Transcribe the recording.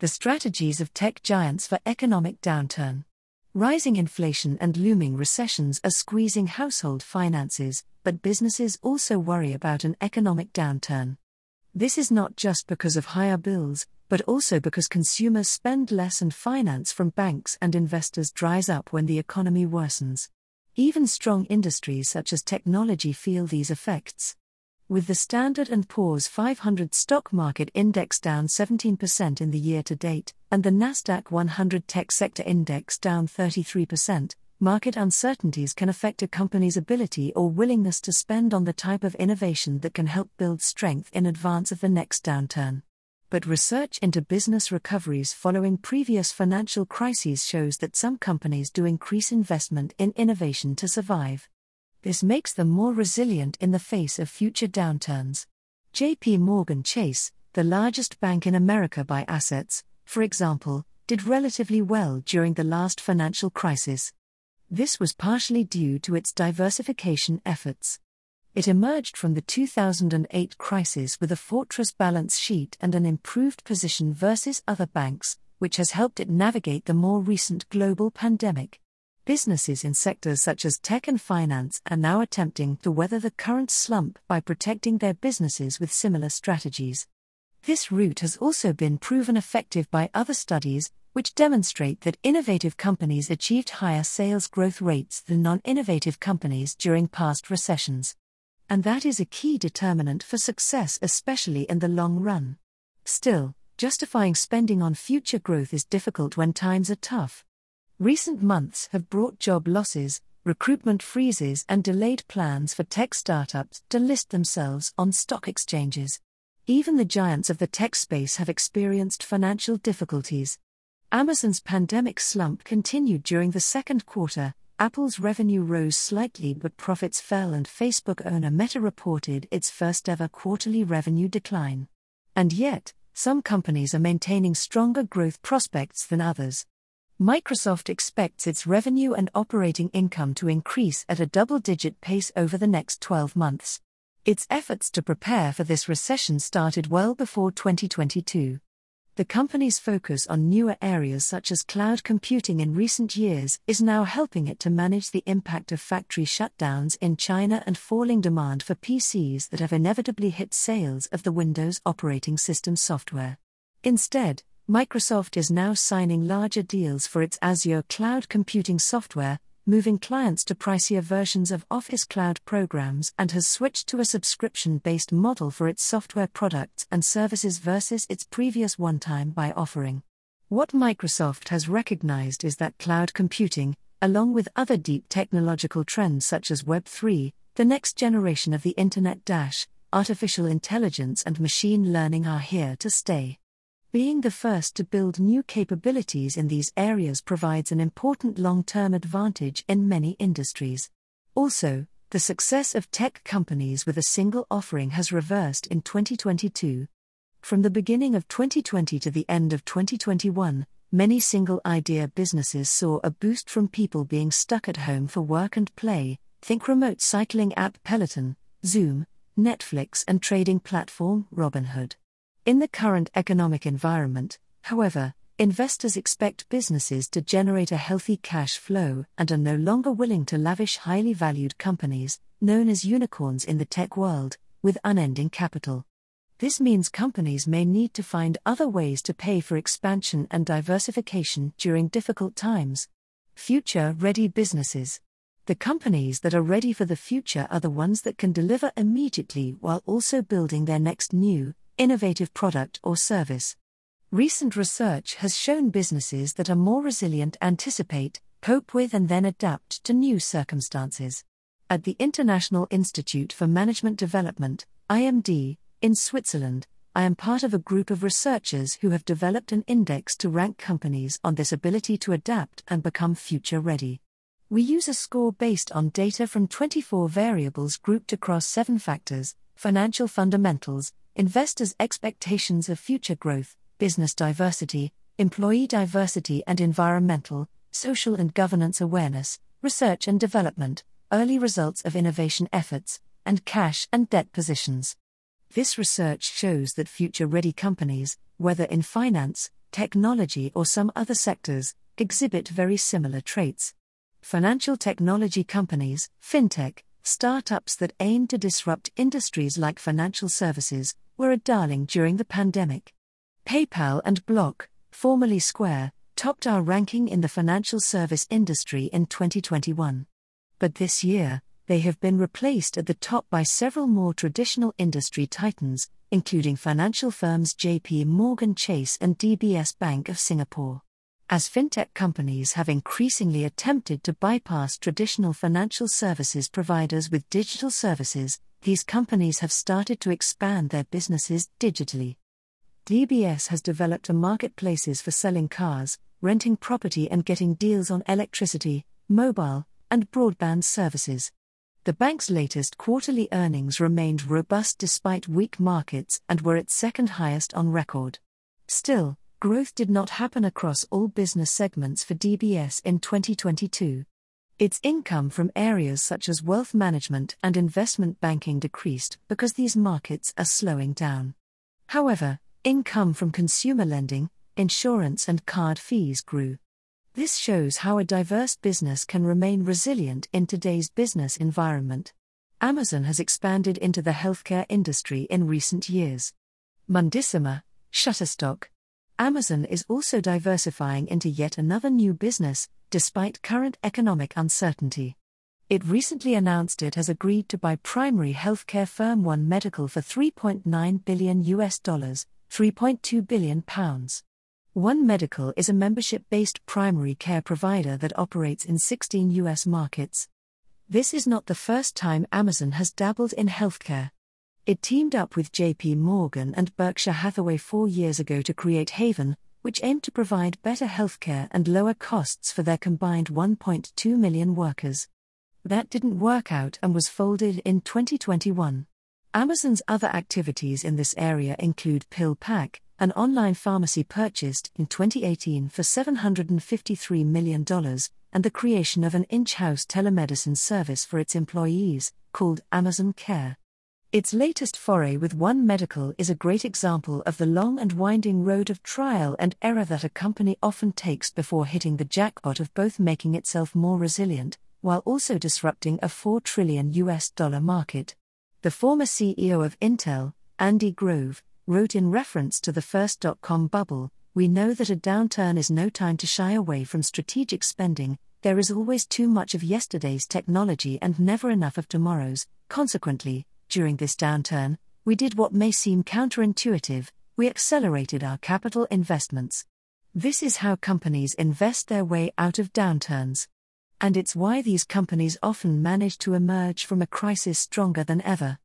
The strategies of tech giants for economic downturn. Rising inflation and looming recessions are squeezing household finances, but businesses also worry about an economic downturn. This is not just because of higher bills, but also because consumers spend less and finance from banks and investors dries up when the economy worsens. Even strong industries such as technology feel these effects with the Standard & Poor's 500 stock market index down 17% in the year to date, and the Nasdaq 100 tech sector index down 33%, market uncertainties can affect a company's ability or willingness to spend on the type of innovation that can help build strength in advance of the next downturn. But research into business recoveries following previous financial crises shows that some companies do increase investment in innovation to survive. This makes them more resilient in the face of future downturns. JP Morgan Chase, the largest bank in America by assets, for example, did relatively well during the last financial crisis. This was partially due to its diversification efforts. It emerged from the 2008 crisis with a fortress balance sheet and an improved position versus other banks, which has helped it navigate the more recent global pandemic businesses in sectors such as tech and finance are now attempting to weather the current slump by protecting their businesses with similar strategies. This route has also been proven effective by other studies, which demonstrate that innovative companies achieved higher sales growth rates than non innovative companies during past recessions. And that is a key determinant for success, especially in the long run. Still, justifying spending on future growth is difficult when times are tough. Recent months have brought job losses, recruitment freezes, and delayed plans for tech startups to list themselves on stock exchanges. Even the giants of the tech space have experienced financial difficulties. Amazon's pandemic slump continued during the second quarter. Apple's revenue rose slightly but profits fell, and Facebook owner Meta reported its first ever quarterly revenue decline. And yet, some companies are maintaining stronger growth prospects than others. Microsoft expects its revenue and operating income to increase at a double digit pace over the next 12 months. Its efforts to prepare for this recession started well before 2022. The company's focus on newer areas such as cloud computing in recent years is now helping it to manage the impact of factory shutdowns in China and falling demand for PCs that have inevitably hit sales of the Windows operating system software. Instead, Microsoft is now signing larger deals for its Azure cloud computing software, moving clients to pricier versions of Office cloud programs, and has switched to a subscription based model for its software products and services versus its previous one time buy offering. What Microsoft has recognized is that cloud computing, along with other deep technological trends such as Web3, the next generation of the Internet Dash, artificial intelligence, and machine learning are here to stay. Being the first to build new capabilities in these areas provides an important long term advantage in many industries. Also, the success of tech companies with a single offering has reversed in 2022. From the beginning of 2020 to the end of 2021, many single idea businesses saw a boost from people being stuck at home for work and play. Think remote cycling app Peloton, Zoom, Netflix, and trading platform Robinhood. In the current economic environment, however, investors expect businesses to generate a healthy cash flow and are no longer willing to lavish highly valued companies, known as unicorns in the tech world, with unending capital. This means companies may need to find other ways to pay for expansion and diversification during difficult times. Future ready businesses. The companies that are ready for the future are the ones that can deliver immediately while also building their next new, innovative product or service. Recent research has shown businesses that are more resilient anticipate, cope with, and then adapt to new circumstances. At the International Institute for Management Development, IMD, in Switzerland, I am part of a group of researchers who have developed an index to rank companies on this ability to adapt and become future ready. We use a score based on data from 24 variables grouped across seven factors financial fundamentals, investors' expectations of future growth, business diversity, employee diversity and environmental, social and governance awareness, research and development, early results of innovation efforts, and cash and debt positions. This research shows that future ready companies, whether in finance, technology, or some other sectors, exhibit very similar traits. Financial technology companies, fintech, startups that aim to disrupt industries like financial services, were a darling during the pandemic. PayPal and Block, formerly Square, topped our ranking in the financial service industry in 2021. But this year, they have been replaced at the top by several more traditional industry titans, including financial firms JP Morgan Chase and DBS Bank of Singapore. As fintech companies have increasingly attempted to bypass traditional financial services providers with digital services, these companies have started to expand their businesses digitally. DBS has developed a marketplaces for selling cars, renting property, and getting deals on electricity, mobile, and broadband services. The bank's latest quarterly earnings remained robust despite weak markets and were its second highest on record. Still, growth did not happen across all business segments for DBS in 2022. Its income from areas such as wealth management and investment banking decreased because these markets are slowing down. However, income from consumer lending, insurance, and card fees grew. This shows how a diverse business can remain resilient in today's business environment. Amazon has expanded into the healthcare industry in recent years. Mundissima, Shutterstock, Amazon is also diversifying into yet another new business, despite current economic uncertainty. It recently announced it has agreed to buy primary healthcare firm One Medical for 3.9 billion US dollars, 3.2 billion pounds. One Medical is a membership-based primary care provider that operates in 16 US markets. This is not the first time Amazon has dabbled in healthcare. It teamed up with JP Morgan and Berkshire Hathaway four years ago to create Haven, which aimed to provide better healthcare and lower costs for their combined 1.2 million workers. That didn't work out and was folded in 2021. Amazon's other activities in this area include PillPack, an online pharmacy purchased in 2018 for $753 million, and the creation of an in house telemedicine service for its employees, called Amazon Care. Its latest foray with One Medical is a great example of the long and winding road of trial and error that a company often takes before hitting the jackpot of both making itself more resilient while also disrupting a 4 trillion US dollar market. The former CEO of Intel, Andy Grove, wrote in reference to the first dot com bubble We know that a downturn is no time to shy away from strategic spending, there is always too much of yesterday's technology and never enough of tomorrow's, consequently, during this downturn, we did what may seem counterintuitive we accelerated our capital investments. This is how companies invest their way out of downturns. And it's why these companies often manage to emerge from a crisis stronger than ever.